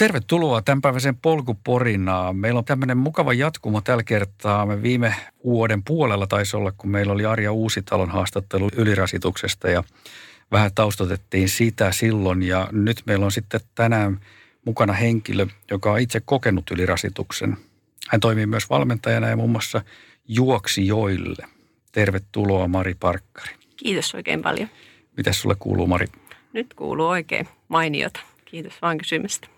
Tervetuloa tämänpäiväiseen polkuporinaan. Meillä on tämmöinen mukava jatkumo tällä kertaa. Me viime vuoden puolella taisi olla, kun meillä oli Arja Uusitalon haastattelu ylirasituksesta ja vähän taustotettiin sitä silloin. Ja nyt meillä on sitten tänään mukana henkilö, joka on itse kokenut ylirasituksen. Hän toimii myös valmentajana ja muun muassa juoksijoille. Tervetuloa Mari Parkkari. Kiitos oikein paljon. Mitäs sulle kuuluu Mari? Nyt kuuluu oikein mainiota. Kiitos vaan kysymästä.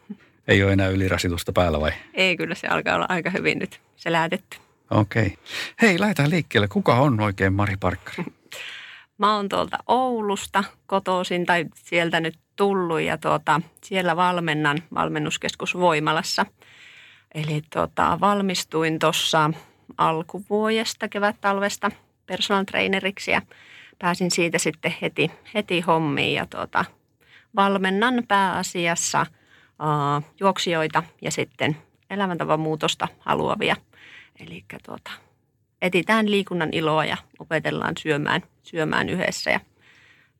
Ei ole enää ylirasitusta päällä vai? Ei, kyllä se alkaa olla aika hyvin nyt se lähdetty. Okei. Okay. Hei, lähdetään liikkeelle. Kuka on oikein Mari Parkkari? Mä oon tuolta Oulusta kotoisin tai sieltä nyt tullut ja tuota, siellä valmennan valmennuskeskus Voimalassa. Eli tuota, valmistuin tuossa alkuvuodesta, kevät-talvesta personal traineriksi ja pääsin siitä sitten heti, heti hommiin ja tuota, valmennan pääasiassa – juoksijoita ja sitten elämäntavan muutosta haluavia. Eli tuota, etitään liikunnan iloa ja opetellaan syömään, syömään yhdessä. Ja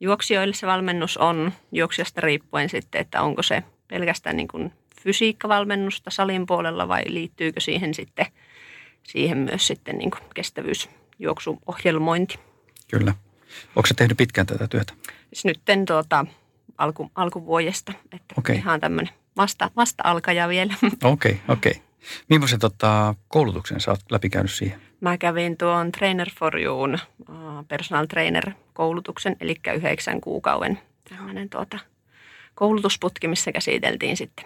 juoksijoille se valmennus on juoksijasta riippuen sitten, että onko se pelkästään niin kuin fysiikkavalmennusta salin puolella vai liittyykö siihen sitten siihen myös sitten niin kuin kestävyysjuoksuohjelmointi. Kyllä. Onko se tehnyt pitkään tätä työtä? Siis nyt tuota, alku, alkuvuodesta, että okay. ihan tämmöinen vasta, vasta alkaja vielä. Okei, okay, okei. Okay. Millaisen tota, koulutuksen sä oot läpikäynyt siihen? Mä kävin tuon Trainer for You'n uh, personal trainer koulutuksen, eli yhdeksän kuukauden tämmöinen tuota, koulutusputki, missä käsiteltiin sitten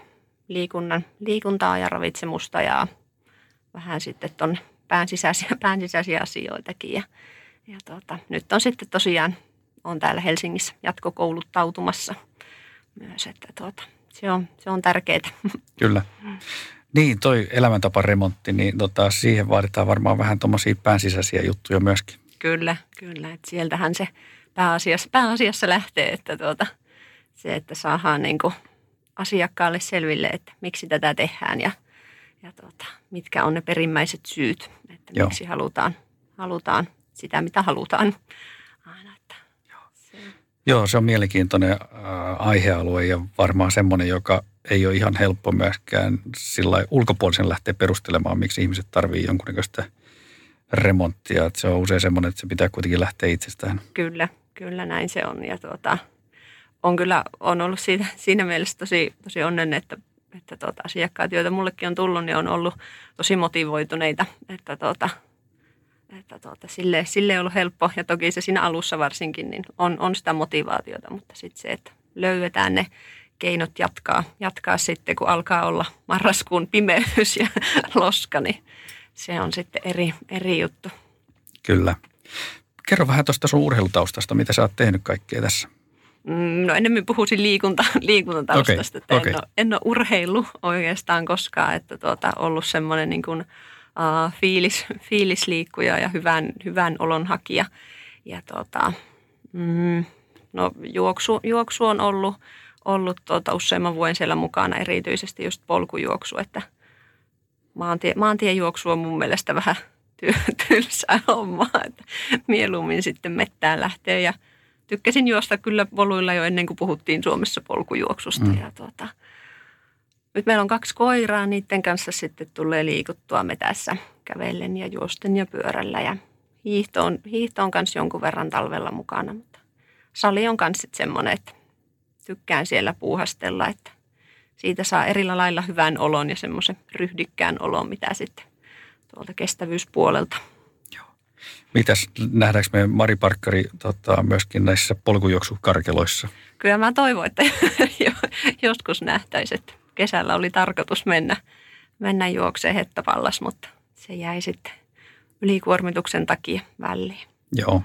liikunnan, liikuntaa ja ravitsemusta ja vähän sitten tuon pään sisäisiä, pään sisäisiä asioitakin. Ja, ja tuota, nyt on sitten tosiaan, on täällä Helsingissä jatkokouluttautumassa myös, että tuota, se on, se on tärkeää. Kyllä. Niin, toi elämäntaparemontti, niin tota, siihen vaaditaan varmaan vähän tuommoisia päänsisäisiä juttuja myöskin. Kyllä, kyllä. Että sieltähän se pääasiassa, pääasiassa lähtee, että tuota, se, että saadaan niin kuin asiakkaalle selville, että miksi tätä tehdään ja, ja tuota, mitkä on ne perimmäiset syyt, että Joo. miksi halutaan, halutaan sitä, mitä halutaan. Joo, se on mielenkiintoinen äh, aihealue ja varmaan semmoinen, joka ei ole ihan helppo myöskään sillä ulkopuolisen lähteä perustelemaan, miksi ihmiset tarvitsevat jonkunnäköistä remonttia. Että se on usein semmoinen, että se pitää kuitenkin lähteä itsestään. Kyllä, kyllä näin se on. Ja tuota, on kyllä on ollut siitä, siinä mielessä tosi, tosi onnen, että, että tuota, asiakkaat, joita mullekin on tullut, niin on ollut tosi motivoituneita, että tuota, että tuota, sille, sille ei ollut helppo ja toki se siinä alussa varsinkin niin on, on sitä motivaatiota, mutta sitten se, että löydetään ne keinot jatkaa, jatkaa sitten, kun alkaa olla marraskuun pimeys ja loska, niin se on sitten eri, eri juttu. Kyllä. Kerro vähän tuosta sun urheilutaustasta, mitä sä oot tehnyt kaikkea tässä? Mm, no ennemmin puhuisin liikunta, liikuntataustasta. Okay, okay. En, ole, en ole urheilu oikeastaan koskaan, että tuota, ollut semmoinen niin kuin – uh, fiilis, fiilisliikkuja ja hyvän, hyvän olon hakija. Ja tota, mm, no, juoksu, juoksu on ollut, ollut tota, useamman vuoden siellä mukana, erityisesti just polkujuoksu, että maantie, maantiejuoksu on mun mielestä vähän ty, tylsää hommaa, että mieluummin sitten mettään lähtee ja tykkäsin juosta kyllä poluilla jo ennen kuin puhuttiin Suomessa polkujuoksusta mm. ja tuota, nyt meillä on kaksi koiraa, niiden kanssa sitten tulee liikuttua metässä kävellen ja juosten ja pyörällä. Ja hiihto on, hiihto on kanssa jonkun verran talvella mukana, mutta sali on kanssa semmoinen, että tykkään siellä puuhastella, että siitä saa eri lailla hyvän olon ja semmoisen ryhdikkään olon, mitä sitten tuolta kestävyyspuolelta. Joo. Mitäs nähdäänkö me Mari Parkkari tota, myöskin näissä polkujuoksukarkeloissa? Kyllä mä toivon, että joskus nähtäisiin, kesällä oli tarkoitus mennä, mennä juokseen hettapallas, mutta se jäi sitten ylikuormituksen takia väliin. Joo.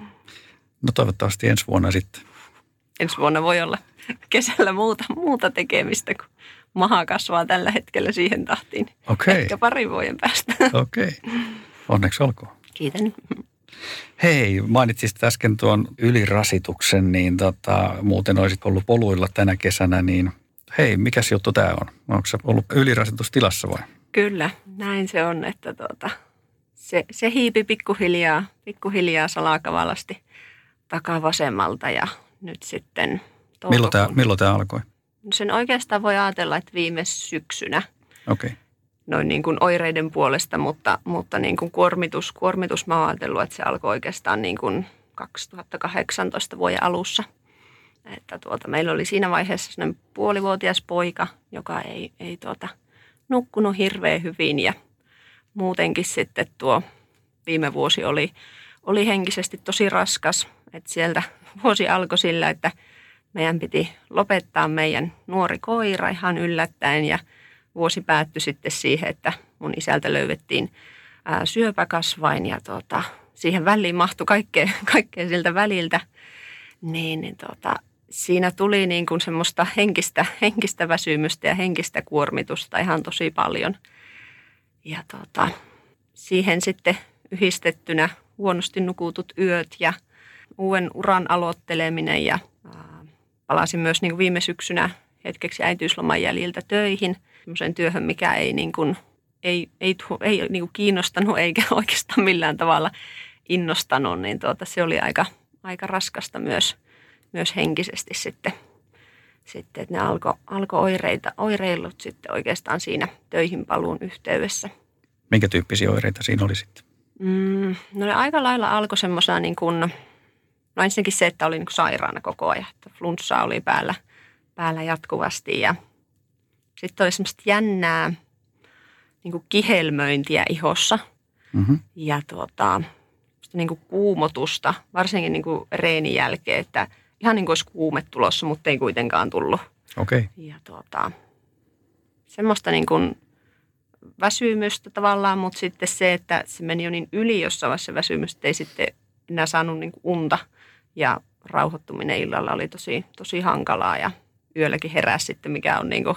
No toivottavasti ensi vuonna sitten. Ensi vuonna voi olla kesällä muuta, muuta tekemistä, kun maha kasvaa tällä hetkellä siihen tahtiin. Okei. Okay. Ehkä parin vuoden päästä. Okei. Okay. Onneksi olkoon. Kiitän. Hei, mainitsit äsken tuon ylirasituksen, niin tota, muuten olisit ollut poluilla tänä kesänä, niin hei, mikä juttu tämä on? Onko se ollut ylirasitustilassa vai? Kyllä, näin se on, että tuota, se, se hiipi pikkuhiljaa, pikkuhiljaa salakavalasti takavasemmalta ja nyt sitten... Milloin tämä, milloin tämä alkoi? Sen oikeastaan voi ajatella, että viime syksynä. Okei. Okay. Noin niin kuin oireiden puolesta, mutta, mutta niin kuin kuormitus, kuormitus mä oon ajatellut, että se alkoi oikeastaan niin kuin 2018 vuoden alussa. Että tuota, meillä oli siinä vaiheessa sellainen puolivuotias poika, joka ei, ei tuota, nukkunut hirveän hyvin ja muutenkin sitten tuo viime vuosi oli, oli henkisesti tosi raskas. Että sieltä vuosi alkoi sillä, että meidän piti lopettaa meidän nuori koira ihan yllättäen ja vuosi päättyi sitten siihen, että mun isältä löydettiin syöpäkasvain ja tuota, siihen väliin mahtui kaikkea, kaikkea siltä väliltä. Niin, niin tuota, siinä tuli niin kuin semmoista henkistä, henkistä väsymystä ja henkistä kuormitusta ihan tosi paljon. Ja tuota, siihen sitten yhdistettynä huonosti nukutut yöt ja uuden uran aloitteleminen ja palasin myös niin kuin viime syksynä hetkeksi äitiysloman jäljiltä töihin, semmoiseen työhön, mikä ei, niin kuin, ei, ei, ei niin kuin kiinnostanut eikä oikeastaan millään tavalla innostanut, niin tuota, se oli aika, aika raskasta myös, myös henkisesti sitten, sitten että ne alkoi alko oireita, oireilut sitten oikeastaan siinä töihin paluun yhteydessä. Minkä tyyppisiä oireita siinä oli sitten? Mm, no ne aika lailla alkoi semmoisena niin kuin, no ensinnäkin se, että oli niin kuin sairaana koko ajan, että flunssa oli päällä, päällä jatkuvasti ja sitten oli semmoista jännää niin kuin kihelmöintiä ihossa mm-hmm. ja tuota, niin kuin kuumotusta, varsinkin niin kuin reenin jälkeen, että ihan niin kuin olisi kuume tulossa, mutta ei kuitenkaan tullut. Okei. Okay. Ja tuota, semmoista niin kuin väsymystä tavallaan, mutta sitten se, että se meni jo niin yli jossain vaiheessa väsymystä, ei sitten enää saanut niin kuin unta ja rauhoittuminen illalla oli tosi, tosi hankalaa ja yölläkin heräsi sitten, mikä on niin kuin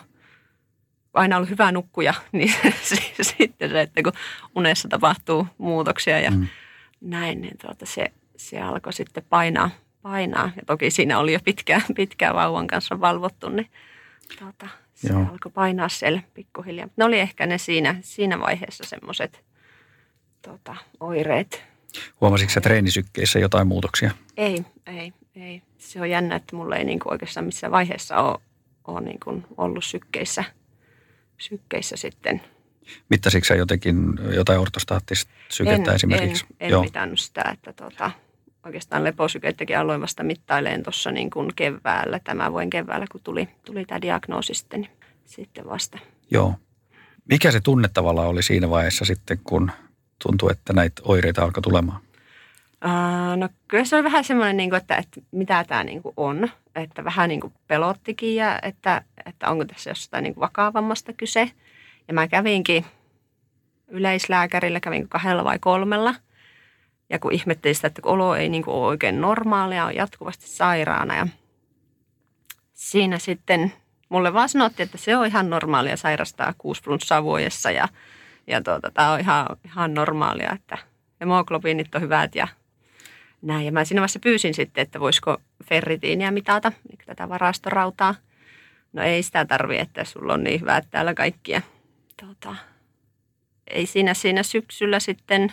aina ollut hyvä nukkuja, niin sitten se, että kun unessa tapahtuu muutoksia ja mm näin, niin tuota se, se alkoi sitten painaa, painaa. Ja toki siinä oli jo pitkään, pitkään vauvan kanssa valvottu, niin tuota, se Joo. alkoi painaa siellä pikkuhiljaa. Ne oli ehkä ne siinä, siinä vaiheessa semmoiset tuota, oireet. Huomasitko sä treenisykkeissä jotain muutoksia? Ei, ei, ei. Se on jännä, että mulla ei niinku oikeastaan missään vaiheessa ole, ole niinku ollut sykkeissä, sykkeissä sitten – Mittasitko sä jotenkin jotain ortostaattista sykettä en, esimerkiksi? En, en Joo. pitänyt sitä, että tota, oikeastaan leposykeittäkin aloin vasta mittaileen tuossa niin kuin keväällä, tämän vuoden keväällä, kun tuli, tuli tämä diagnoosi sitten, niin sitten vasta. Joo. Mikä se tunne tavallaan oli siinä vaiheessa sitten, kun tuntui, että näitä oireita alkoi tulemaan? Uh, no kyllä se oli vähän semmoinen, niin kuin, että, että mitä tämä niin kuin on. Että vähän niin kuin pelottikin ja että, että onko tässä jostain niin kuin vakavammasta kyse – ja mä kävinkin yleislääkärillä, kävin kahdella vai kolmella. Ja kun ihmettelin sitä, että olo ei niin kuin ole oikein normaalia, on jatkuvasti sairaana. Ja siinä sitten mulle vaan sanottiin, että se on ihan normaalia sairastaa kuusi flunssaa vuodessa ja, ja tuota, tämä on ihan, ihan normaalia, että hemoglobiinit on hyvät ja näin. Ja mä siinä vaiheessa pyysin sitten, että voisiko ferritiiniä mitata, tätä varastorautaa. No ei sitä tarvi, että sulla on niin hyvät täällä kaikkia tota, ei siinä, siinä syksyllä sitten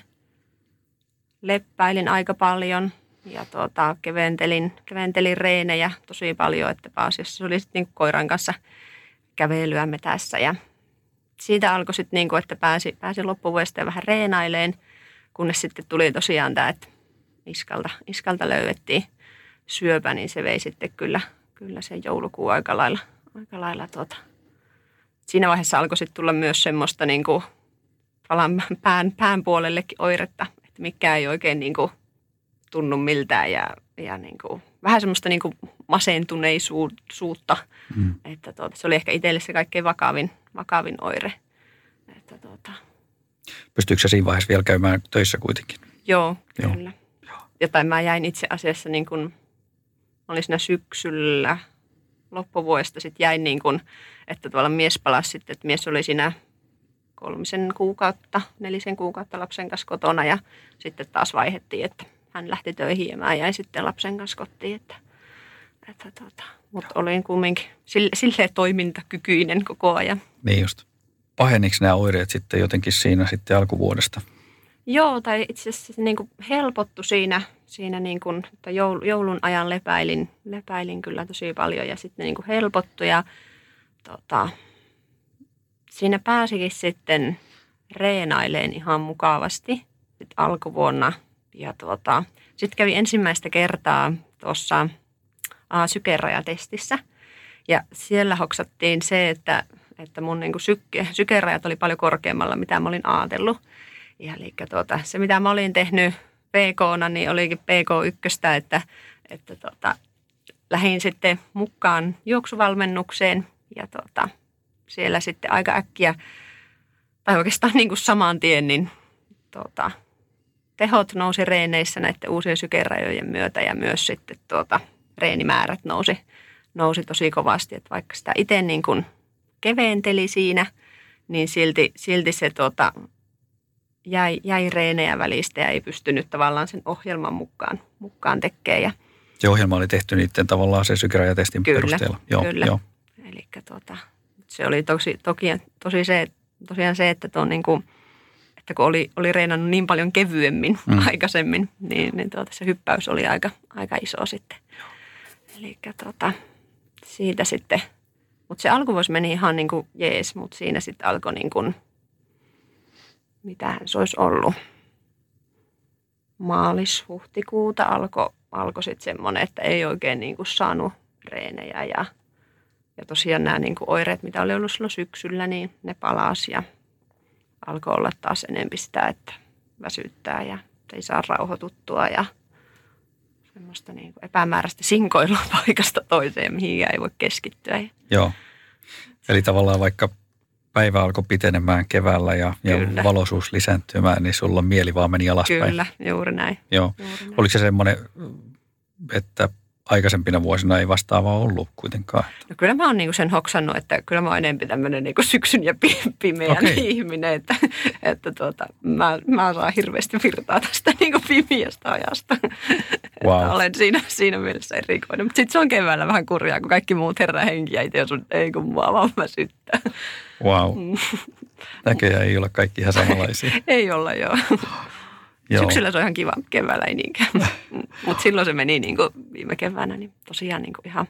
leppäilin aika paljon ja tota, keventelin, keventelin reenejä tosi paljon, että pääasiassa se oli sitten niin koiran kanssa kävelyä tässä ja siitä alkoi sitten niin kuin, että pääsi, pääsi loppuvuodesta vähän reenaileen, kunnes sitten tuli tosiaan tämä, että iskalta, iskalta löydettiin syöpä, niin se vei sitten kyllä, kyllä sen joulukuun aika lailla, aika lailla tuota, siinä vaiheessa alkoi sitten tulla myös semmoista niin kuin, pään, pään puolellekin oiretta, mikä ei oikein niin kuin, tunnu miltään ja, ja niin kuin, vähän semmoista niin kuin masentuneisuutta, mm. että tuota, se oli ehkä itselle se kaikkein vakavin, vakavin oire. Että, tuota. Pystyykö siinä vaiheessa vielä käymään töissä kuitenkin? Joo, Joo. kyllä. Joo. Jotain mä jäin itse asiassa niin kuin, olin siinä syksyllä – loppuvuodesta sitten jäin niin kuin, että tavallaan mies palasi sitten, että mies oli siinä kolmisen kuukautta, nelisen kuukautta lapsen kanssa kotona ja sitten taas vaihettiin, että hän lähti töihin ja mä jäin sitten lapsen kanssa kotiin, että, että tota, mutta olin kumminkin sille, sille toimintakykyinen koko ajan. Niin just. Paheniko nämä oireet sitten jotenkin siinä sitten alkuvuodesta? Joo, tai itse asiassa niin kuin helpottu siinä, siinä niin kuin, että joulun ajan lepäilin, lepäilin kyllä tosi paljon ja sitten niin kuin helpottu ja tota, siinä pääsikin sitten reenaileen ihan mukavasti sitten alkuvuonna. Ja tuota, sitten kävi ensimmäistä kertaa tuossa sykerajatestissä. Ja siellä hoksattiin se, että, että mun niin syke, sykerajat oli paljon korkeammalla, mitä mä olin ajatellut. Ja eli tuota, se, mitä mä olin tehnyt pk niin olikin PK1, että, että tuota, lähdin sitten mukaan juoksuvalmennukseen ja tuota, siellä sitten aika äkkiä, tai oikeastaan niin kuin saman tien, niin tuota, tehot nousi reeneissä näiden uusien sykerajojen myötä ja myös sitten tuota, reenimäärät nousi, nousi tosi kovasti. Että vaikka sitä itse niin kuin keventeli siinä, niin silti, silti se tuota, jäi, jäi reenejä välistä ja ei pystynyt tavallaan sen ohjelman mukaan, mukaan tekemään. se ohjelma oli tehty niiden tavallaan se sykerajatestin kyllä, perusteella. Joo, kyllä. Joo. Eli tuota, se oli tosi, toki, tosi se, tosiaan se, että tuon niin kuin, että kun oli, oli reenannut niin paljon kevyemmin mm. aikaisemmin, niin, niin tuota, se hyppäys oli aika, aika iso sitten. Eli tuota, siitä sitten, mutta se alkuvuosi meni ihan niin kuin jees, mutta siinä sitten alkoi niin kuin, mitähän se olisi ollut. Maalis-huhtikuuta alkoi alko sitten semmoinen, että ei oikein niin kuin saanut reenejä ja, ja tosiaan nämä niin kuin oireet, mitä oli ollut silloin syksyllä, niin ne palasi ja alkoi olla taas enempi sitä, että väsyttää ja ei saa rauhoituttua ja semmoista niin kuin epämääräistä sinkoilua paikasta toiseen, mihin ei voi keskittyä. Joo. Eli tavallaan vaikka päivä alkoi pitenemään keväällä ja, ja valoisuus lisääntymään, niin sulla mieli vaan meni alaspäin. Kyllä, juuri näin. Joo. Juuri näin. Oliko se semmoinen, että aikaisempina vuosina ei vastaavaa ollut kuitenkaan. No kyllä mä oon niinku sen hoksannut, että kyllä mä oon enemmän tämmöinen niinku syksyn ja pimeän okay. ihminen, että, että tuota, mä, mä saan hirveästi virtaa tästä niinku pimeästä ajasta. Wow. olen siinä, siinä mielessä erikoinen. Mutta sitten se on keväällä vähän kurjaa, kun kaikki muut herää henkiä itse sun, ei kun mua vaan väsyttää. Wow. Näköjään ei olla kaikki ihan samanlaisia. ei olla, joo. Joo. Syksyllä se on ihan kiva, keväällä ei niinkään. Mutta silloin se meni niin kuin viime keväänä niin tosiaan niin kuin ihan,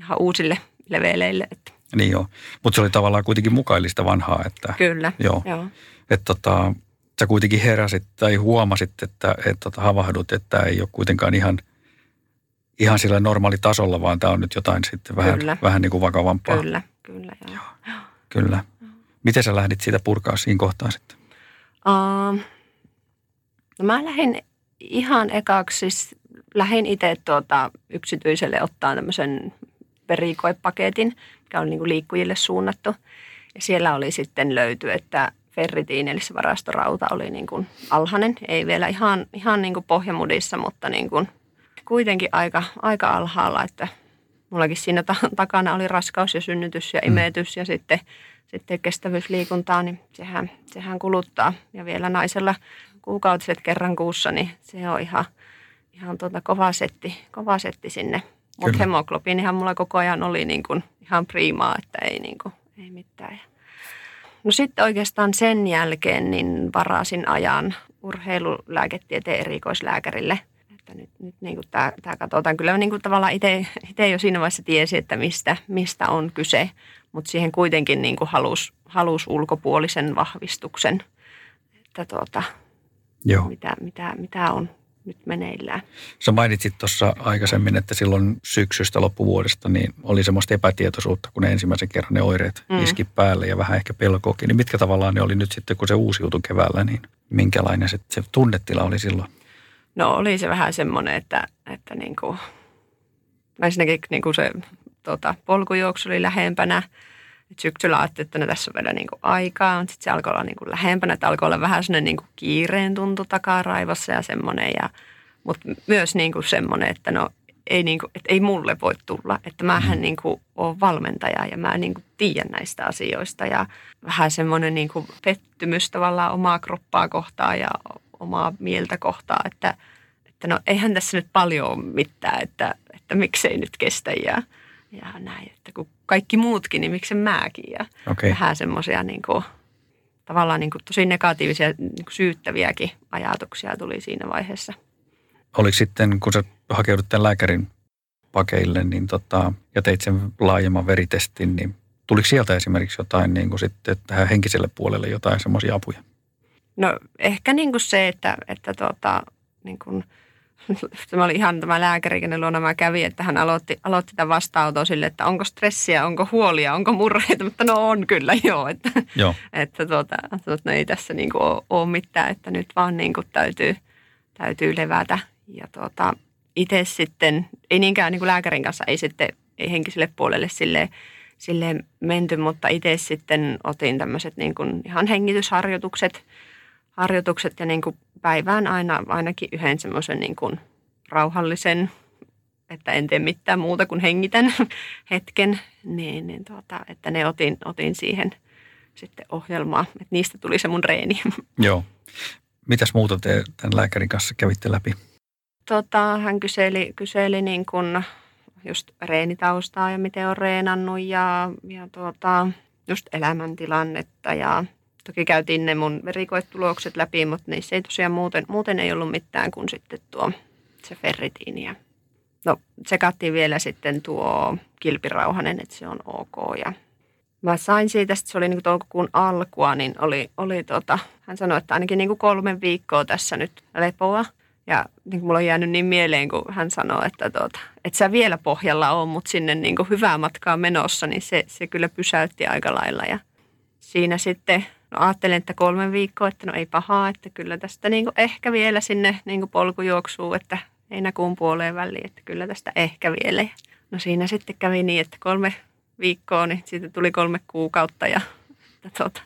ihan uusille leveleille. Että. Niin joo, mutta se oli tavallaan kuitenkin mukailista vanhaa. Että, Kyllä, joo. joo. Että tota, sä kuitenkin heräsit tai huomasit, että et, tota, havahdut, että ei ole kuitenkaan ihan, ihan sillä normaali tasolla, vaan tämä on nyt jotain sitten vähän, kyllä. vähän niin kuin vakavampaa. Kyllä, kyllä joo. joo. Kyllä. Miten sä lähdit siitä purkaa siinä kohtaa sitten? Uh, No mä lähdin ihan ekaksi, siis lähdin itse tuota, yksityiselle ottaa tämmöisen verikoepaketin, mikä oli niin kuin liikkujille suunnattu. Ja siellä oli sitten löyty, että ferritiin, eli se varastorauta oli niin kuin alhainen. Ei vielä ihan, ihan niin kuin pohjamudissa, mutta niin kuin kuitenkin aika, aika alhaalla, että mullakin siinä takana oli raskaus ja synnytys ja mm. imetys ja sitten, sitten kestävyysliikuntaa, niin sehän, sehän kuluttaa. Ja vielä naisella kuukautiset kerran kuussa, niin se on ihan, ihan tuota kova, setti, kova setti sinne. Mutta hemoglobiinihan mulla koko ajan oli niin kuin ihan priimaa, että ei, niin kuin, ei mitään. No sitten oikeastaan sen jälkeen niin varasin ajan urheilulääketieteen erikoislääkärille. Että nyt, nyt niin kuin tämä, tämä katsotaan. Kyllä niin kuin tavallaan itse jo siinä vaiheessa tiesi, että mistä, mistä on kyse, mutta siihen kuitenkin niin kuin halusi, halusi ulkopuolisen vahvistuksen. Että tuota, Joo. Mitä, mitä, mitä on nyt meneillään. Sä mainitsit tuossa aikaisemmin, että silloin syksystä loppuvuodesta niin oli semmoista epätietoisuutta, kun ne ensimmäisen kerran ne oireet mm. iski päälle ja vähän ehkä pelkoakin. Niin mitkä tavallaan ne oli nyt sitten, kun se uusiutui keväällä, niin minkälainen se, se tunnetila oli silloin? No oli se vähän semmoinen, että, että niin kuin, ensinnäkin niin kuin se tota, polkujuoksu oli lähempänä – et syksyllä ajattelin, että no tässä on vielä niin kuin aikaa, mutta sitten se alkoi olla niin kuin lähempänä, että alkoi olla vähän sellainen niin kuin kiireen tuntu takaraivossa ja semmoinen. Ja, mutta myös niin kuin semmoinen, että no ei, niin kuin, että ei mulle voi tulla, että mähän mm. niin kuin olen valmentaja ja mä niin kuin tiedän näistä asioista ja vähän semmoinen niin kuin pettymys tavallaan omaa kroppaa kohtaan ja omaa mieltä kohtaan, että, että no eihän tässä nyt paljon ole mitään, että, että miksei nyt kestä ja, ja näin, että kun kaikki muutkin, niin miksi mäkin. Ja okay. vähän semmoisia niin kuin, tavallaan niin kuin tosi negatiivisia niin kuin syyttäviäkin ajatuksia tuli siinä vaiheessa. Oliko sitten, kun sä hakeudut tämän lääkärin pakeille niin tota, ja teit sen laajemman veritestin, niin tuliko sieltä esimerkiksi jotain niin kuin sitten tähän henkiselle puolelle jotain semmoisia apuja? No ehkä niin kuin se, että, että tota, niin kuin, tämä oli ihan tämä lääkäri, kenen luona mä kävin, että hän aloitti, aloitti tämän vastaanoton sille, että onko stressiä, onko huolia, onko murheita, mutta no on kyllä joo, että, joo. että tuota, tuota, no ei tässä niin kuin ole, ole mitään, että nyt vaan niin kuin täytyy, täytyy levätä ja tuota, itse sitten, ei niinkään niin kuin lääkärin kanssa, ei sitten ei henkiselle puolelle sille, sille menty, mutta itse sitten otin tämmöiset niin kuin ihan hengitysharjoitukset harjoitukset ja niin kuin päivään aina ainakin yhden semmoisen niin kuin rauhallisen, että en tee mitään muuta kuin hengitän hetken, niin, niin tuota, että ne otin, otin siihen sitten ohjelmaa, että niistä tuli se mun reeni. Joo. Mitäs muuta te tämän lääkärin kanssa kävitte läpi? Tota, hän kyseli, kyseli niin kuin just reenitaustaa ja miten on reenannut ja, ja tuota, just elämäntilannetta ja toki käytiin ne mun verikoetulokset läpi, mutta niissä ei tosiaan muuten, muuten ei ollut mitään kuin sitten tuo se ferritiini. Ja no tsekattiin vielä sitten tuo kilpirauhanen, että se on ok ja mä sain siitä, että se oli niin toukokuun alkua, niin oli, oli tota, hän sanoi, että ainakin niin kolme viikkoa tässä nyt lepoa. Ja niin kuin mulla on jäänyt niin mieleen, kun hän sanoi, että, tuota, että sä vielä pohjalla on, mutta sinne niin kuin hyvää matkaa menossa, niin se, se kyllä pysäytti aika lailla. Ja siinä sitten ajattelin, että kolme viikkoa, että no ei pahaa, että kyllä tästä niin ehkä vielä sinne niin polkujuoksuu, että heinäkuun puoleen väliin, että kyllä tästä ehkä vielä. No siinä sitten kävi niin, että kolme viikkoa, niin siitä tuli kolme kuukautta ja tuota,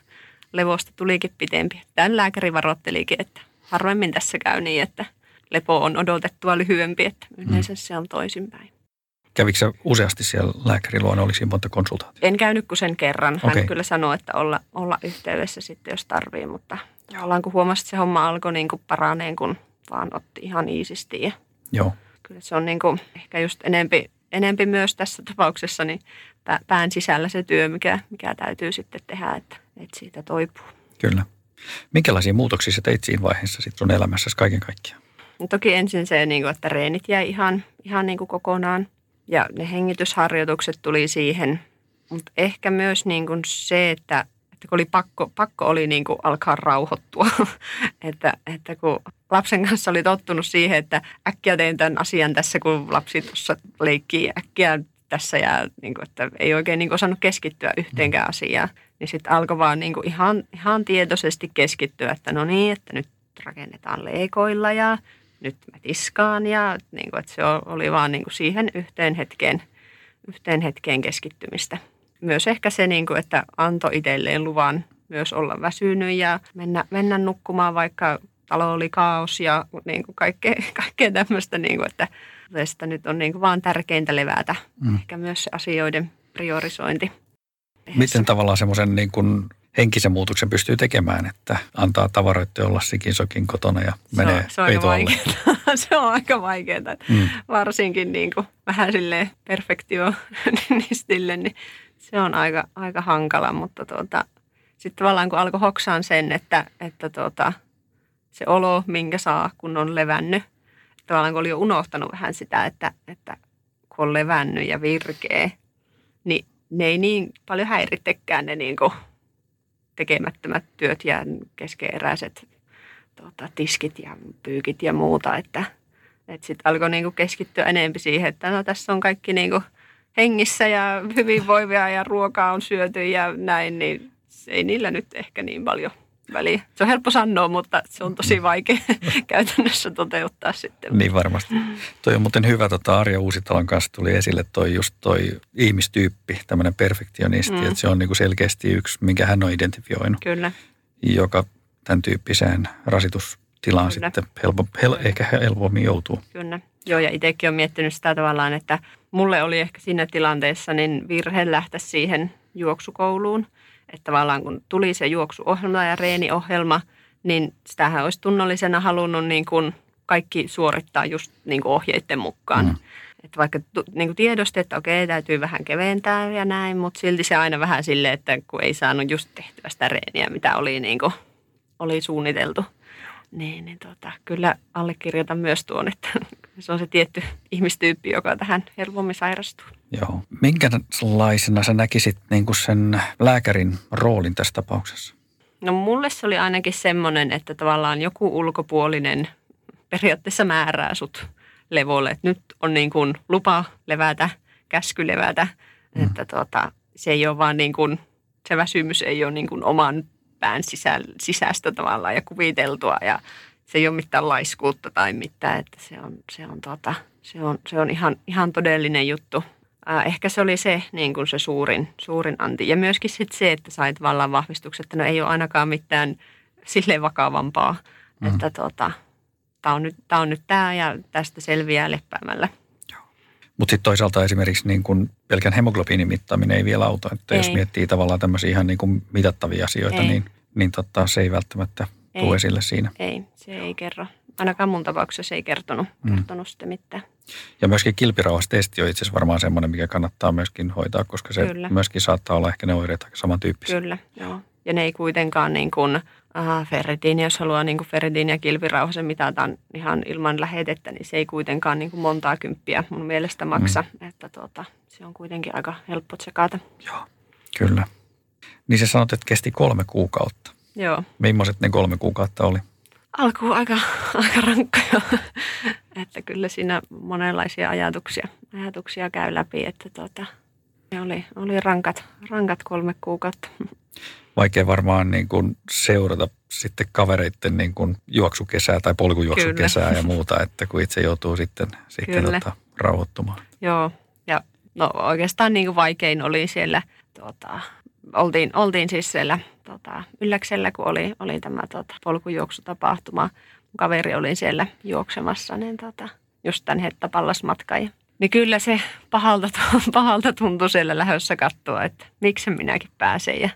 levosta tulikin pitempi. Tämän lääkäri varoittelikin, että harvemmin tässä käy niin, että – lepo on odotettua lyhyempi, että yleensä se on toisinpäin. Kävikö useasti siellä lääkärin luona, oliko monta konsultaatiota? En käynyt kuin sen kerran. Hän okay. kyllä sanoi, että olla, olla yhteydessä sitten, jos tarvii, mutta ollaan kun huomasi, että se homma alkoi niin kuin paraneen, kun vaan otti ihan iisisti. Ja Joo. Kyllä se on niin kuin ehkä just enempi, enempi myös tässä tapauksessa niin pään sisällä se työ, mikä, mikä täytyy sitten tehdä, että, että siitä toipuu. Kyllä. Minkälaisia muutoksia sä teit siinä vaiheessa sitten sun elämässäsi kaiken kaikkiaan? No toki ensin se, niin kuin, että reenit jäi ihan, ihan niin kuin kokonaan ja ne hengitysharjoitukset tuli siihen. Mutta ehkä myös niin kuin se, että, että kun oli pakko, pakko oli niin kuin alkaa rauhoittua. että, että kun lapsen kanssa oli tottunut siihen, että äkkiä teen tämän asian tässä, kun lapsi tuossa leikkii äkkiä tässä ja niin kuin, että ei oikein niin kuin osannut keskittyä yhteenkään asiaan. Niin sitten alkoi vaan niin kuin ihan, ihan tietoisesti keskittyä, että no niin, että nyt rakennetaan leikoilla ja nyt mä tiskaan ja niin kuin, että se oli vaan niin kuin siihen yhteen hetkeen, yhteen hetkeen keskittymistä. Myös ehkä se, niin kuin, että antoi itselleen luvan myös olla väsynyt ja mennä, mennä nukkumaan, vaikka talo oli kaos ja niin kuin kaikkea, kaikkea tämmöistä, niin kuin, että tästä nyt on niin kuin vaan tärkeintä levätä. Mm. Ehkä myös se asioiden priorisointi. Miten tavallaan semmoisen niin kuin henkisen muutoksen pystyy tekemään, että antaa tavaroiden olla sikin sokin kotona ja se menee on, se on aika vaikeaa. se on aika vaikeaa. Mm. Varsinkin niin kuin vähän silleen perfektionistille, niin se on aika, aika hankala, mutta tuota, sitten tavallaan kun alkoi hoksaan sen, että, että tuota, se olo, minkä saa, kun on levännyt, tavallaan kun oli jo unohtanut vähän sitä, että, että kun on levännyt ja virkeä, niin ne ei niin paljon häirittekään ne niin kuin tekemättömät työt ja keskeeräiset tuota, tiskit ja pyykit ja muuta, että, että sitten alkoi niinku keskittyä enemmän siihen, että no tässä on kaikki niinku hengissä ja hyvinvoivia ja ruokaa on syöty ja näin, niin ei niillä nyt ehkä niin paljon väliä. Se on helppo sanoa, mutta se on tosi vaikea käytännössä toteuttaa sitten. Niin varmasti. Toi on muuten hyvä, tota Arja Uusitalon kanssa tuli esille toi just toi ihmistyyppi, tämmöinen perfektionisti, mm. että se on niinku selkeästi yksi, minkä hän on identifioinut. Kyllä. Joka tämän tyyppiseen rasitustilaan Kyllä. sitten helpo, hel, ehkä helpommin joutuu. Kyllä. Joo, ja itsekin olen miettinyt sitä tavallaan, että mulle oli ehkä siinä tilanteessa niin virhe lähteä siihen juoksukouluun – että tavallaan kun tuli se juoksuohjelma ja reeniohjelma, niin sitähän olisi tunnollisena halunnut niin kuin kaikki suorittaa just niin kuin ohjeiden mukaan. Mm. että vaikka niin kuin tiedosti, että okei, täytyy vähän keventää ja näin, mutta silti se aina vähän silleen, että kun ei saanut just tehtyä sitä reeniä, mitä oli, niin kuin, oli suunniteltu. Niin, niin tota, kyllä allekirjoitan myös tuon, että se on se tietty ihmistyyppi, joka tähän helpommin sairastuu. Joo. Minkälaisena sä näkisit niin kuin sen lääkärin roolin tässä tapauksessa? No mulle se oli ainakin semmoinen, että tavallaan joku ulkopuolinen periaatteessa määrää sut levolle. Että nyt on niin kuin lupa levätä, käsky levätä. Mm. Että tota, se ei ole vaan niin kuin, se väsymys ei ole niin kuin oman pään sisä, sisästä tavallaan ja kuviteltua ja se ei ole mitään laiskuutta tai mitään, että se on, se on, tota, se on, se on ihan, ihan todellinen juttu. Äh, ehkä se oli se, niin kuin se suurin, suurin anti. Ja myöskin sit se, että sait vallan vahvistukset, että no ei ole ainakaan mitään sille vakavampaa, mm. että tota, tämä on, nyt, tämä on nyt tämä ja tästä selviää leppäämällä. Mutta sitten toisaalta esimerkiksi niin kun pelkän hemoglobiinin mittaaminen ei vielä auta. Että ei. jos miettii tavallaan tämmöisiä ihan niin kuin mitattavia asioita, ei. niin, niin tota, se ei välttämättä ei. tule esille siinä. Ei, se ei kerro. Ainakaan mun tapauksessa se ei kertonut, mm. kertonut sitä mitään. Ja myöskin kilpirauhastesti on itse asiassa varmaan semmoinen, mikä kannattaa myöskin hoitaa, koska se Kyllä. myöskin saattaa olla ehkä ne oireet aika samantyyppisiä. Kyllä, joo. Ja ne ei kuitenkaan niin kuin, äh, ferritiini, jos haluaa niin ferritiini ja kilpirauhasen mitataan ihan ilman lähetettä, niin se ei kuitenkaan niin kuin montaa kymppiä mun mielestä maksa. Mm. Että tuota, se on kuitenkin aika helppo tsekata. Joo, kyllä. Niin sä sanot, että kesti kolme kuukautta. Joo. Millaiset ne kolme kuukautta oli? Alkuun aika, aika rankkoja. että kyllä siinä monenlaisia ajatuksia, ajatuksia käy läpi, että tuota, ne oli, oli rankat, rankat kolme kuukautta vaikea varmaan niin kuin seurata sitten kavereiden niin kuin juoksukesää tai polkujuoksukesää Kyllä. ja muuta, että kun itse joutuu sitten, sitten tota, rauhoittumaan. Joo, ja no oikeastaan niin kuin vaikein oli siellä, tota, oltiin, oltiin siis siellä tota, Ylläksellä, kun oli, oli tämä tota, polkujuoksutapahtuma. Mun kaveri oli siellä juoksemassa, niin tota, just tämän hettapallasmatkan. Niin kyllä se pahalta, pahalta tuntui siellä lähössä katsoa, että miksi minäkin pääsen. Ja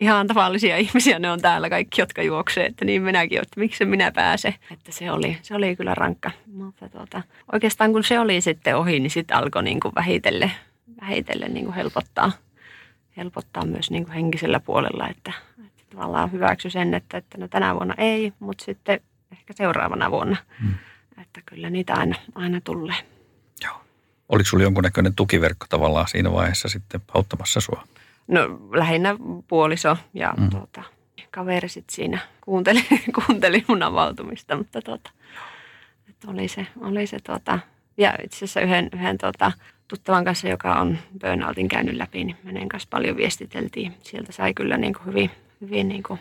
ihan tavallisia ihmisiä ne on täällä kaikki, jotka juoksee, että niin minäkin, että miksi minä pääse. Että se oli, se oli kyllä rankka. Mutta tuota, oikeastaan kun se oli sitten ohi, niin sitten alkoi niin kuin vähitellen, vähitellen niin kuin helpottaa, helpottaa myös niin kuin henkisellä puolella, että, että tavallaan hyväksy sen, että, että no tänä vuonna ei, mutta sitten ehkä seuraavana vuonna. Hmm. Että kyllä niitä aina, aina tulee. Joo. Oliko sinulla jonkunnäköinen tukiverkko tavallaan siinä vaiheessa sitten auttamassa sinua? No lähinnä puoliso ja mm. tuota, kaveri sitten siinä kuunteli, kuunteli mun avautumista, mutta tuota, että oli se, oli se tuota, ja itse asiassa yhden, yhden tuota, tuttavan kanssa, joka on burnoutin käynyt läpi, niin hänen kanssa paljon viestiteltiin. Sieltä sai kyllä niin kuin hyvin, hyvin niin kuin,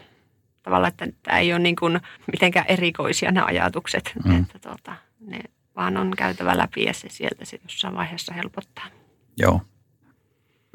tavallaan, että tämä ei ole niin kuin mitenkään erikoisia nämä ajatukset, mm. että tuota, ne vaan on käytävä läpi ja se sieltä se jossain vaiheessa helpottaa. Joo.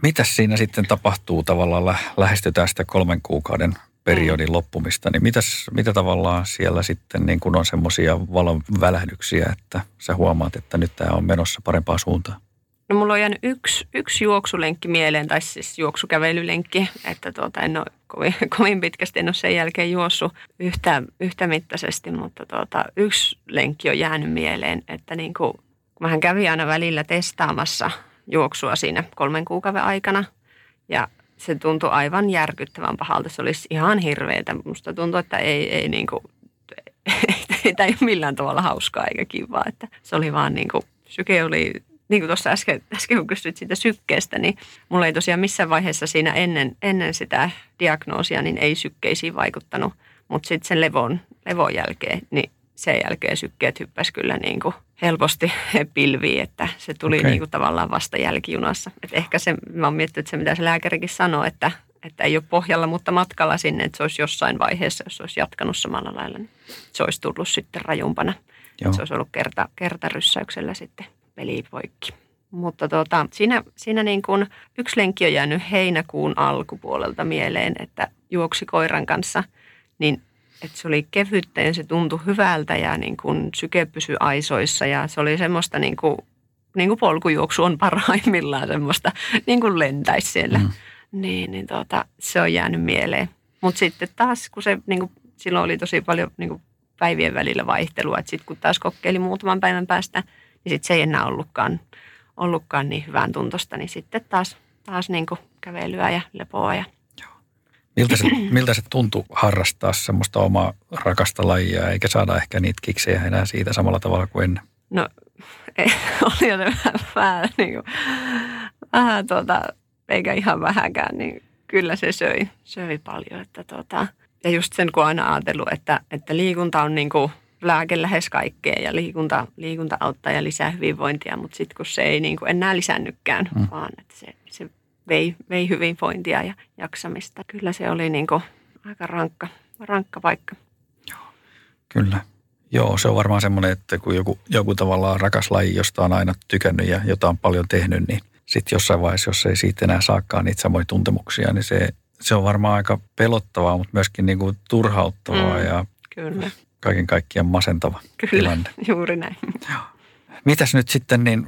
Mitäs siinä sitten tapahtuu tavallaan, lähestytään sitä kolmen kuukauden periodin mm. loppumista, niin mitäs, mitä tavallaan siellä sitten niin kun on semmoisia valon välähdyksiä, että sä huomaat, että nyt tämä on menossa parempaa suuntaan? No mulla on jäänyt yksi, yksi juoksulenkki mieleen, tai siis juoksukävelylenkki, että tuota, en ole kovin, kovin pitkästi, en ole sen jälkeen juossut yhtä, yhtä mittaisesti, mutta tuota, yksi lenkki on jäänyt mieleen, että niin kuin, kun mähän kävin aina välillä testaamassa – juoksua siinä kolmen kuukauden aikana. Ja se tuntui aivan järkyttävän pahalta. Se olisi ihan hirveetä. Musta tuntui, että ei, ei niin kuin, ei, ei millään tavalla hauskaa eikä kivaa. Että se oli vaan niin kuin, syke oli, niin kuin tuossa äsken, äsken kun kysyit siitä sykkeestä, niin mulla ei tosiaan missään vaiheessa siinä ennen, ennen sitä diagnoosia, niin ei sykkeisiin vaikuttanut. Mutta sitten sen levon, levon jälkeen, niin sen jälkeen sykkeet hyppäsi kyllä niin kuin helposti pilviin, että se tuli okay. niin kuin tavallaan vasta jälkijunassa. Et ehkä se, mä oon miettinyt, että se mitä se lääkärikin sanoi, että, että ei ole pohjalla, mutta matkalla sinne, että se olisi jossain vaiheessa, jos se olisi jatkanut samalla lailla, niin se olisi tullut sitten rajumpana. Se olisi ollut kerta, kertaryssäyksellä sitten peli poikki. Mutta tuota, siinä, siinä niin kuin yksi lenkki on jäänyt heinäkuun alkupuolelta mieleen, että juoksi koiran kanssa, niin että se oli kevyttä ja se tuntui hyvältä ja niin kuin syke pysyi aisoissa ja se oli semmoista niin kuin, niin kuin polkujuoksu on parhaimmillaan semmoista niin kuin lentäisi siellä. Mm. Niin, niin tuota, se on jäänyt mieleen. Mutta sitten taas, kun se niin kuin, silloin oli tosi paljon niin kuin päivien välillä vaihtelua, että sitten kun taas kokeili muutaman päivän päästä, niin sitten se ei enää ollutkaan, ollutkaan niin hyvän tuntosta, niin sitten taas, taas niin kuin kävelyä ja lepoa ja Miltä se, miltä se tuntui harrastaa semmoista omaa rakasta lajia, eikä saada ehkä niitä kiksejä enää siitä samalla tavalla kuin ennen? No, ei, oli jo vähän, vähän, niin kuin, vähän tuota, eikä ihan vähäkään, niin kyllä se söi, söi paljon. Että tuota, ja just sen, kun aina ajatellut, että, että liikunta on niin kuin lääke lähes kaikkeen ja liikunta, liikunta auttaa ja lisää hyvinvointia, mutta sitten kun se ei niin kuin enää lisännytkään, mm. vaan että se, se vei, vei hyvinvointia ja jaksamista. Kyllä se oli niin kuin aika rankka, rankka paikka. Joo, kyllä. Joo, se on varmaan semmoinen, että kun joku, joku tavallaan rakas laji, josta on aina tykännyt ja jota on paljon tehnyt, niin sitten jossain vaiheessa, jos ei siitä enää saakaan niitä samoja tuntemuksia, niin se, se on varmaan aika pelottavaa, mutta myöskin niin kuin turhauttavaa mm, ja kyllä. kaiken kaikkiaan masentava kyllä, tilanne. juuri näin. Joo. Mitäs nyt sitten, niin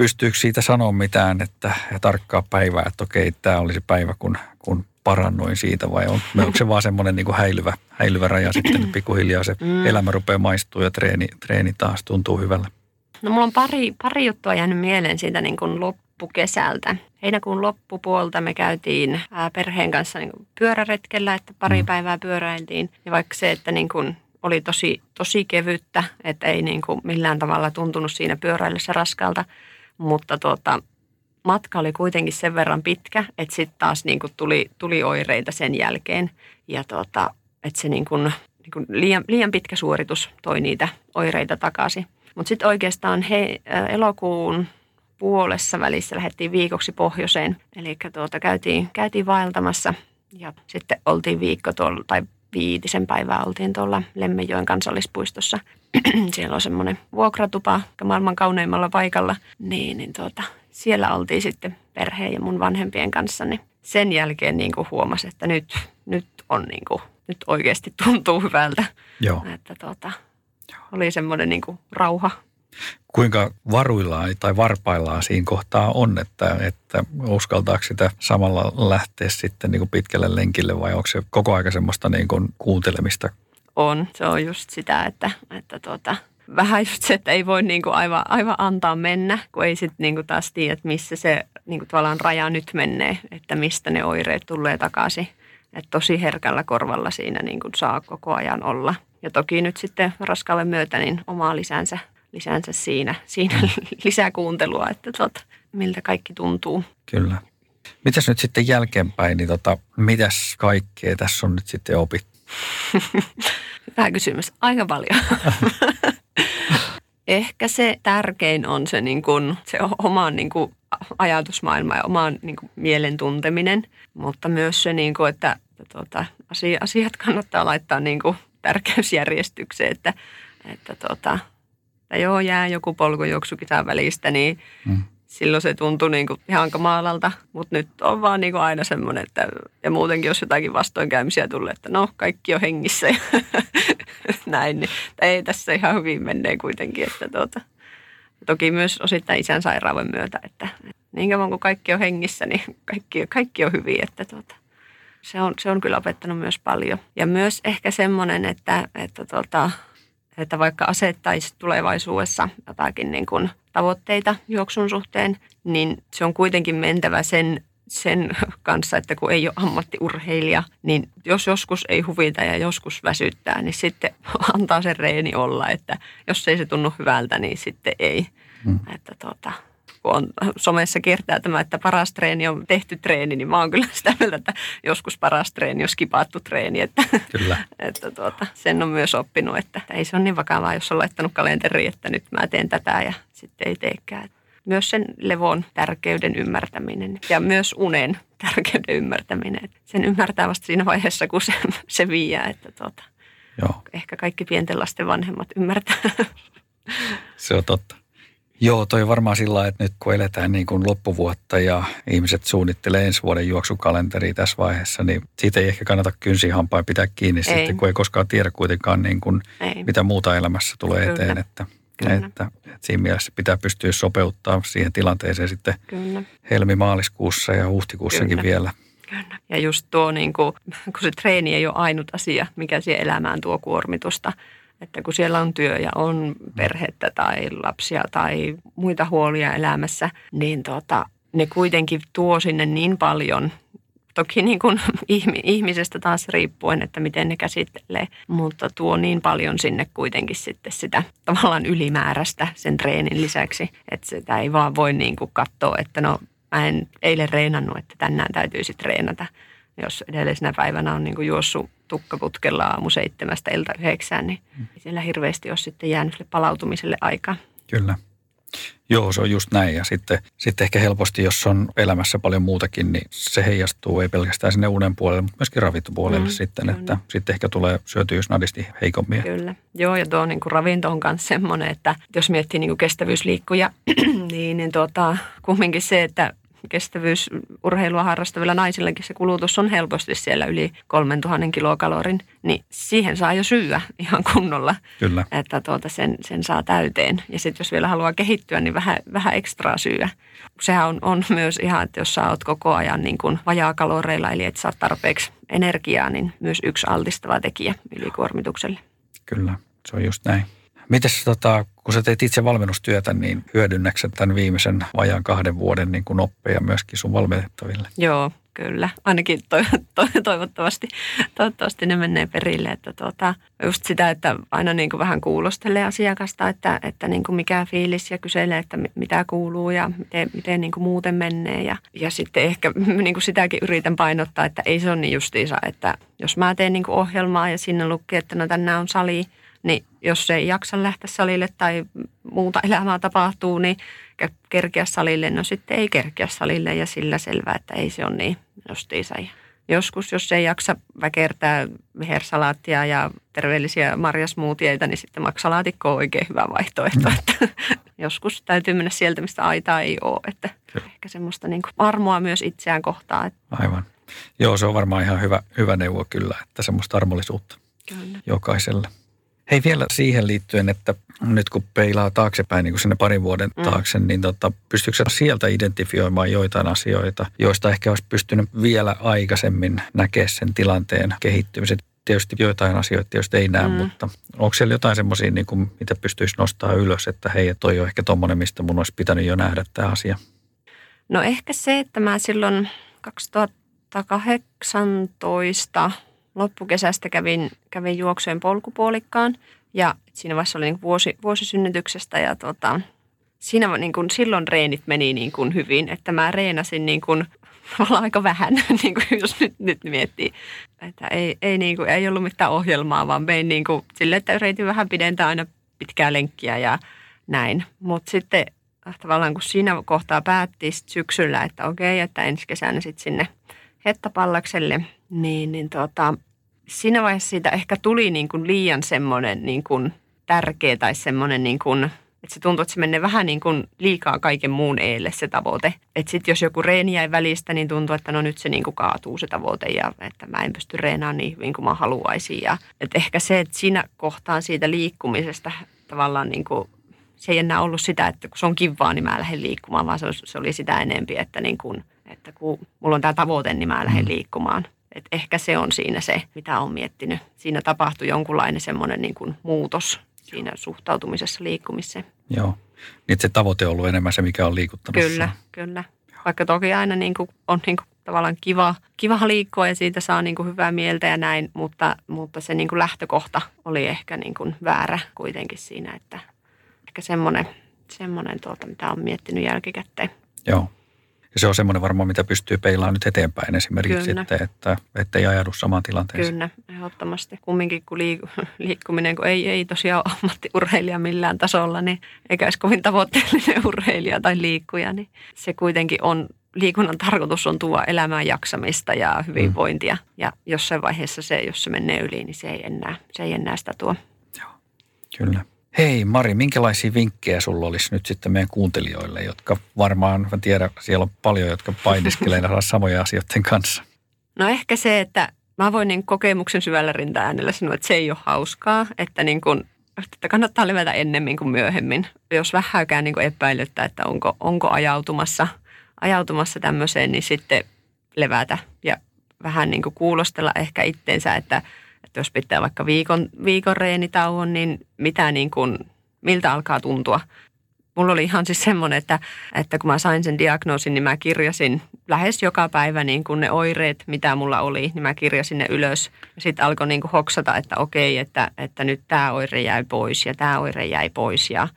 pystyykö siitä sanoa mitään, että ja tarkkaa päivää, että okei, tämä olisi päivä, kun, kun parannuin siitä vai on, onko se vaan semmoinen niin häilyvä, häilyvä raja sitten, pikkuhiljaa se mm. elämä rupeaa maistua ja treeni, treeni taas tuntuu hyvällä? No mulla on pari, pari juttua jäänyt mieleen siitä niin kuin loppukesältä. Heinäkuun loppupuolta me käytiin perheen kanssa niin kuin pyöräretkellä, että pari mm. päivää pyöräiltiin. Ja vaikka se, että niin kuin oli tosi, tosi kevyttä, että ei niin kuin millään tavalla tuntunut siinä pyöräillessä raskalta, mutta tuota, matka oli kuitenkin sen verran pitkä, että sitten taas niin kuin tuli, tuli oireita sen jälkeen. Ja tuota, että se niin kuin, niin kuin liian, liian pitkä suoritus toi niitä oireita takaisin. Mutta sitten oikeastaan he, elokuun puolessa välissä lähdettiin viikoksi pohjoiseen. Eli tuota, käytiin, käytiin vaeltamassa ja sitten oltiin viikko tuolla, tai viitisen päivää oltiin tuolla Lemmenjoen kansallispuistossa. Siellä on semmoinen vuokratupa maailman kauneimmalla paikalla. Niin, niin tuota, siellä oltiin sitten perheen ja mun vanhempien kanssa. Niin sen jälkeen niin kuin huomasi, että nyt, nyt on niin kuin, nyt oikeasti tuntuu hyvältä. Joo. Että tuota, oli semmoinen niin kuin rauha. Kuinka varuillaan tai varpaillaan siinä kohtaa on, että, että uskaltaako sitä samalla lähteä sitten niin kuin pitkälle lenkille vai onko se koko aika semmoista niin kuin kuuntelemista? On, se on just sitä, että, että tuota, vähän just se, että ei voi niin kuin aivan, aivan antaa mennä, kun ei sitten niin kuin taas tiedä, että missä se niin kuin tavallaan raja nyt menee, että mistä ne oireet tulee takaisin. Että tosi herkällä korvalla siinä niin kuin saa koko ajan olla. Ja toki nyt sitten raskauden myötä niin omaa lisänsä, lisänsä siinä, siinä lisäkuuntelua, että tota, miltä kaikki tuntuu. Kyllä. Mitäs nyt sitten jälkeenpäin, niin tota, mitäs kaikkea tässä on nyt sitten opittu? Hyvä kysymys. Aika paljon. Ehkä se tärkein on se, niin kuin, se oman niin kuin, ajatusmaailma ja oman niin kuin, mielen tunteminen, mutta myös se, niin kuin, että, että tuota, asiat kannattaa laittaa niin kuin, tärkeysjärjestykseen, että, että, tuota, että joo, jää joku polkujuoksukin välistä, niin mm. silloin se tuntui niin kuin ihan kamalalta, mutta nyt on vaan niin kuin aina semmoinen, että ja muutenkin jos jotakin vastoinkäymisiä tulee, että no kaikki on hengissä ja näin, niin ei tässä ihan hyvin menee kuitenkin, että tuota, toki myös osittain isän sairauden myötä, että niin kauan kuin kaikki on hengissä, niin kaikki, kaikki on hyvin, että tuota, se, on, se on kyllä opettanut myös paljon. Ja myös ehkä semmoinen, että, että, tuota, että vaikka asettaisi tulevaisuudessa jotakin niin kuin tavoitteita juoksun suhteen, niin se on kuitenkin mentävä sen, sen kanssa, että kun ei ole ammattiurheilija, niin jos joskus ei huvita ja joskus väsyttää, niin sitten antaa sen reeni olla, että jos ei se tunnu hyvältä, niin sitten ei. Hmm. Että tuota, kun on somessa kiertää tämä, että paras treeni on tehty treeni, niin mä oon kyllä sitä mieltä, että joskus paras treeni on skipattu treeni. Että, kyllä. että tuota, sen on myös oppinut, että ei se ole niin vakavaa, jos on laittanut kalenteriin, että nyt mä teen tätä ja sitten ei teekään. Myös sen levon tärkeyden ymmärtäminen ja myös unen tärkeyden ymmärtäminen. Sen ymmärtää vasta siinä vaiheessa, kun se, se viiää, että tuota, Joo. ehkä kaikki pienten lasten vanhemmat ymmärtää. Se on totta. Joo, toi varmaan sillä että nyt kun eletään niin kuin loppuvuotta ja ihmiset suunnittelee ensi vuoden juoksukalenteria tässä vaiheessa, niin siitä ei ehkä kannata kynsihampain pitää kiinni ei. sitten, kun ei koskaan tiedä kuitenkaan niin kuin, mitä muuta elämässä tulee Kyllä. eteen. Että, Kyllä. Että, että siinä mielessä pitää pystyä sopeuttaa siihen tilanteeseen sitten Kyllä. helmi-maaliskuussa ja huhtikuussakin Kyllä. vielä. Kyllä. Ja just tuo, niin kuin, kun se treeni ei ole ainut asia, mikä siihen elämään tuo kuormitusta, Että kun siellä on työ ja on perhettä tai lapsia tai muita huolia elämässä, niin tota, ne kuitenkin tuo sinne niin paljon toki niin kuin ihmisestä taas riippuen, että miten ne käsittelee, mutta tuo niin paljon sinne kuitenkin sitten sitä tavallaan ylimääräistä sen treenin lisäksi, että sitä ei vaan voi niin kuin katsoa, että no mä en eilen reenannut, että tänään täytyisi treenata. Jos edellisenä päivänä on niin kuin juossut tukkaputkella aamu seitsemästä ilta yhdeksään, niin mm. siellä hirveästi ole sitten jäänyt sille palautumiselle aikaa. Kyllä. Joo, se on just näin. Ja sitten, sitten ehkä helposti, jos on elämässä paljon muutakin, niin se heijastuu ei pelkästään sinne unen puolelle, mutta myöskin ravittopuolelle mm, sitten. Kyllä. Että sitten ehkä tulee syötyä snadisti heikommin. Kyllä. Joo, ja tuo niin kuin ravinto on myös semmoinen, että jos miettii niin kuin kestävyysliikkuja, niin, niin tuota, kumminkin se, että kestävyysurheilua harrastavilla naisillakin se kulutus on helposti siellä yli 3000 kilokalorin, niin siihen saa jo syyä ihan kunnolla. Kyllä. Että tuota sen, sen saa täyteen. Ja sitten jos vielä haluaa kehittyä, niin vähän, vähän ekstraa syyä. Sehän on, on myös ihan, että jos sä oot koko ajan niin kuin kaloreilla, eli et saa tarpeeksi energiaa, niin myös yksi altistava tekijä ylikuormitukselle. Kyllä, se on just näin. Mites tota, kun sä teet itse valmennustyötä, niin hyödynnäksä tämän viimeisen vajaan kahden vuoden niin kuin oppeja myöskin sun valmennettaville? Joo, kyllä. Ainakin to, to, toivottavasti, toivottavasti ne menee perille. Että tuota, just sitä, että aina niin kuin vähän kuulostelee asiakasta, että, että niin kuin mikä fiilis ja kyselee, että mitä kuuluu ja miten, miten niin kuin muuten menee. Ja, ja sitten ehkä niin kuin sitäkin yritän painottaa, että ei se ole niin justiinsa, että jos mä teen niin kuin ohjelmaa ja sinne lukee, että no tänään on sali – jos ei jaksa lähteä salille tai muuta elämää tapahtuu, niin kerkeä salille. No sitten ei kerkeä salille ja sillä selvää, että ei se ole niin justiinsa. Joskus, jos ei jaksa väkertää vihersalaattia ja terveellisiä marjasmuutieita, niin sitten maksalaatikko on oikein hyvä vaihtoehto. Mm. Että joskus täytyy mennä sieltä, mistä aitaa ei ole. Että ehkä semmoista niin kuin armoa myös itseään kohtaa. Aivan. Joo, se on varmaan ihan hyvä, hyvä neuvo kyllä, että semmoista armollisuutta kyllä. jokaiselle. Hei vielä siihen liittyen, että nyt kun peilaa taaksepäin niin kuin sinne parin vuoden mm. taakse, niin tota, pystyykö sieltä identifioimaan joitain asioita, joista ehkä olisi pystynyt vielä aikaisemmin näkemään sen tilanteen kehittymisen? Tietysti joitain asioita tietysti ei näe, mm. mutta onko siellä jotain semmoisia, niin kuin, mitä pystyisi nostaa ylös, että hei, toi on ehkä tuommoinen, mistä mun olisi pitänyt jo nähdä tämä asia? No ehkä se, että mä silloin 2018 loppukesästä kävin, kävin juoksujen polkupuolikkaan ja siinä vaiheessa oli niin vuosi, vuosisynnytyksestä ja tota, siinä niin kuin silloin reenit meni niin kuin hyvin, että mä reenasin niin kuin aika vähän, niin kuin jos nyt, nyt miettii. Että ei, ei, niin kuin, ei ollut mitään ohjelmaa, vaan vein niin kuin sille, että yritin vähän pidentää aina pitkää lenkkiä ja näin. Mutta sitten tavallaan kun siinä kohtaa päätti syksyllä, että okei, että ensi kesänä sitten sinne Hettapallakselle, niin, niin tota, siinä vaiheessa siitä ehkä tuli niin kuin liian semmoinen niin kuin tärkeä tai semmoinen niin kuin, että se tuntuu, että se menee vähän niin kuin liikaa kaiken muun eelle se tavoite. Että sitten jos joku reeni jäi välistä, niin tuntuu, että no nyt se niin kuin kaatuu se tavoite ja että mä en pysty reenaamaan niin hyvin kuin mä haluaisin. Ja, että ehkä se, että siinä kohtaan siitä liikkumisesta tavallaan niin kuin, se ei enää ollut sitä, että kun se on kivaa, niin mä lähden liikkumaan, vaan se, se oli sitä enempi, että, niin kuin, että kun mulla on tämä tavoite, niin mä lähden mm. liikkumaan. Et ehkä se on siinä se, mitä olen miettinyt. Siinä tapahtui jonkunlainen semmoinen niin kuin muutos siinä suhtautumisessa liikkumiseen. Joo, niin se tavoite on ollut enemmän se, mikä on liikuttanut Kyllä, kyllä. Vaikka toki aina niin kuin on niin kuin tavallaan kiva, kiva liikkua ja siitä saa niin kuin hyvää mieltä ja näin, mutta, mutta se niin kuin lähtökohta oli ehkä niin kuin väärä kuitenkin siinä, että ehkä semmoinen, semmoinen tuota, mitä on miettinyt jälkikäteen. Joo. Ja se on semmoinen varmaan, mitä pystyy peilaamaan nyt eteenpäin esimerkiksi Kyllä. sitten, että, että ei ajaudu samaan tilanteeseen. Kyllä, ehdottomasti. Kumminkin kun liik- liikkuminen, kun ei, ei tosiaan ole ammattiurheilija millään tasolla, niin eikä edes kovin tavoitteellinen urheilija tai liikkuja, niin se kuitenkin on liikunnan tarkoitus on tuoda elämään jaksamista ja hyvinvointia. Mm. Ja jossain vaiheessa se, jos se menee yli, niin se ei enää, se ei enää sitä tuo. Joo, kyllä. Hei Mari, minkälaisia vinkkejä sulla olisi nyt sitten meidän kuuntelijoille, jotka varmaan, mä tiedän, siellä on paljon, jotka painiskelee samoja asioiden kanssa. No ehkä se, että mä voin niin kokemuksen syvällä rinta-äänellä sanoa, että se ei ole hauskaa, että, niin kuin, että kannattaa levätä ennemmin kuin myöhemmin. Jos vähäkään niin epäilyttää, että onko, onko ajautumassa, ajautumassa tämmöiseen, niin sitten levätä ja vähän niin kuin kuulostella ehkä itteensä, että – että jos pitää vaikka viikon, viikon reenitauon, niin mitä niin kuin, miltä alkaa tuntua. Mulla oli ihan siis semmoinen, että, että kun mä sain sen diagnoosin, niin mä kirjasin lähes joka päivä niin kuin ne oireet, mitä mulla oli, niin mä kirjasin ne ylös. Sitten alkoi niin kuin hoksata, että okei, että, että nyt tämä oire jäi pois ja tämä oire jäi pois ja,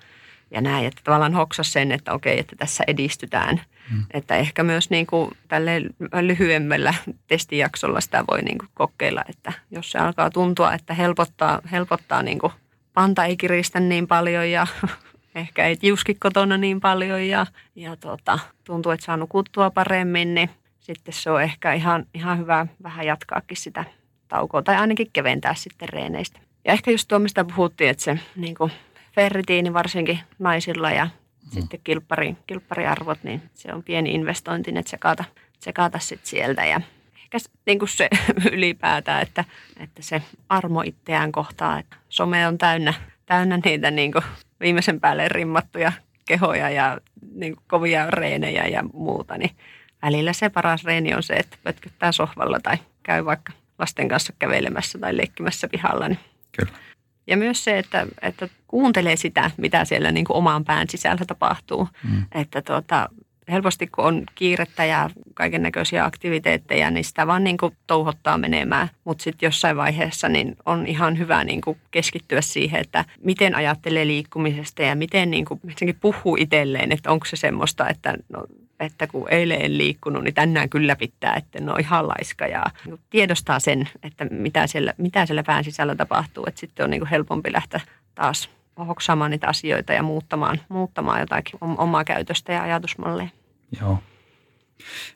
ja näin. Että tavallaan hoksas sen, että okei, että tässä edistytään. Hmm. Että ehkä myös niin kuin tälle lyhyemmällä testijaksolla sitä voi niin kuin kokeilla, että jos se alkaa tuntua, että helpottaa, helpottaa niin kuin panta ei kiristä niin paljon ja ehkä ei tiuski kotona niin paljon ja, ja tota, tuntuu, että saa nukuttua paremmin, niin sitten se on ehkä ihan, ihan hyvä vähän jatkaakin sitä taukoa tai ainakin keventää sitten reeneistä. Ja ehkä just tuo, mistä puhuttiin, että se niin kuin ferritiini varsinkin naisilla ja mm. sitten kilppari, kilppariarvot, niin se on pieni investointi, että tsekata, tsekata sitten sieltä ja ehkä niin kuin se ylipäätään, että, että se armo itseään kohtaa, että some on täynnä, täynnä niitä niin kuin viimeisen päälle rimmattuja kehoja ja niin kuin kovia reenejä ja muuta, niin välillä se paras reeni on se, että pötkyttää sohvalla tai käy vaikka lasten kanssa kävelemässä tai leikkimässä pihalla. Niin. Kyllä. Ja myös se, että, että kuuntelee sitä, mitä siellä niin kuin oman pään sisällä tapahtuu. Mm. Että tuota, helposti kun on kiirettä ja kaiken näköisiä aktiviteetteja, niin sitä vaan niin kuin touhottaa menemään. Mutta sitten jossain vaiheessa niin on ihan hyvä niin kuin keskittyä siihen, että miten ajattelee liikkumisesta ja miten niin kuin puhuu itselleen, että onko se semmoista, että no, että kun eilen en liikkunut, niin tänään kyllä pitää, että no ihan laiska ja niin tiedostaa sen, että mitä siellä, mitä siellä pään sisällä tapahtuu, että sitten on niin kuin helpompi lähteä taas hoksaamaan niitä asioita ja muuttamaan, muuttamaan jotakin omaa käytöstä ja ajatusmalleja. Joo.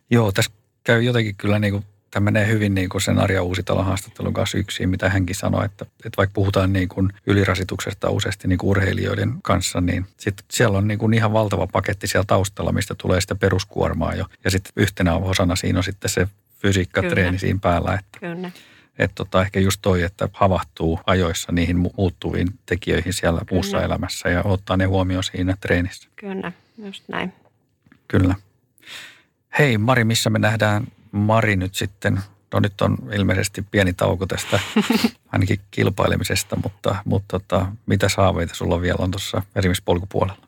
Joo, tässä käy jotenkin kyllä niin kuin, tämä menee hyvin niin kuin sen Arja Uusitalon haastattelun kanssa yksin, mitä hänkin sanoi, että, että vaikka puhutaan niin kuin ylirasituksesta useasti niin kuin urheilijoiden kanssa, niin sit siellä on niin kuin ihan valtava paketti siellä taustalla, mistä tulee sitä peruskuormaa jo. Ja sitten yhtenä osana siinä on sitten se fysiikkatreeni siinä päällä. Että, Kyllä. Että tota, ehkä just toi, että havahtuu ajoissa niihin muuttuviin tekijöihin siellä Kyllä. muussa elämässä ja ottaa ne huomioon siinä treenissä. Kyllä, just näin. Kyllä. Hei Mari, missä me nähdään Mari nyt sitten? No nyt on ilmeisesti pieni tauko tästä ainakin kilpailemisesta, mutta, mutta tota, mitä saaveita sulla vielä on tuossa esimerkiksi polkupuolella?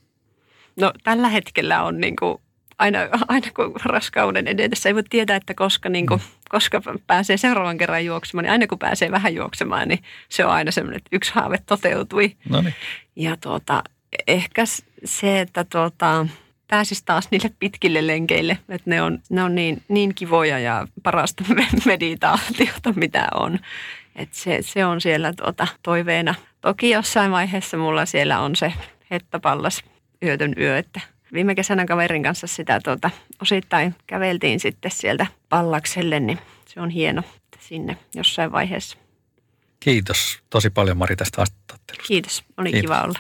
No tällä hetkellä on niin kuin aina, aina kun raskauden edetessä ei voi tietää, että koska, niin kuin, mm. Koska pääsee seuraavan kerran juoksemaan, niin aina kun pääsee vähän juoksemaan, niin se on aina semmoinen, että yksi haave toteutui. Noniin. Ja tuota, ehkä se, että tuota, pääsisi taas niille pitkille lenkeille, että ne on, ne on niin, niin kivoja ja parasta meditaatiota, mitä on. että se, se on siellä tuota, toiveena. Toki jossain vaiheessa mulla siellä on se hettapallas yötön yö, että viime kesänä kaverin kanssa sitä tuota, osittain käveltiin sitten sieltä pallakselle, niin se on hieno sinne jossain vaiheessa. Kiitos tosi paljon Mari tästä haastattelusta. Kiitos, oli Kiitos. kiva olla.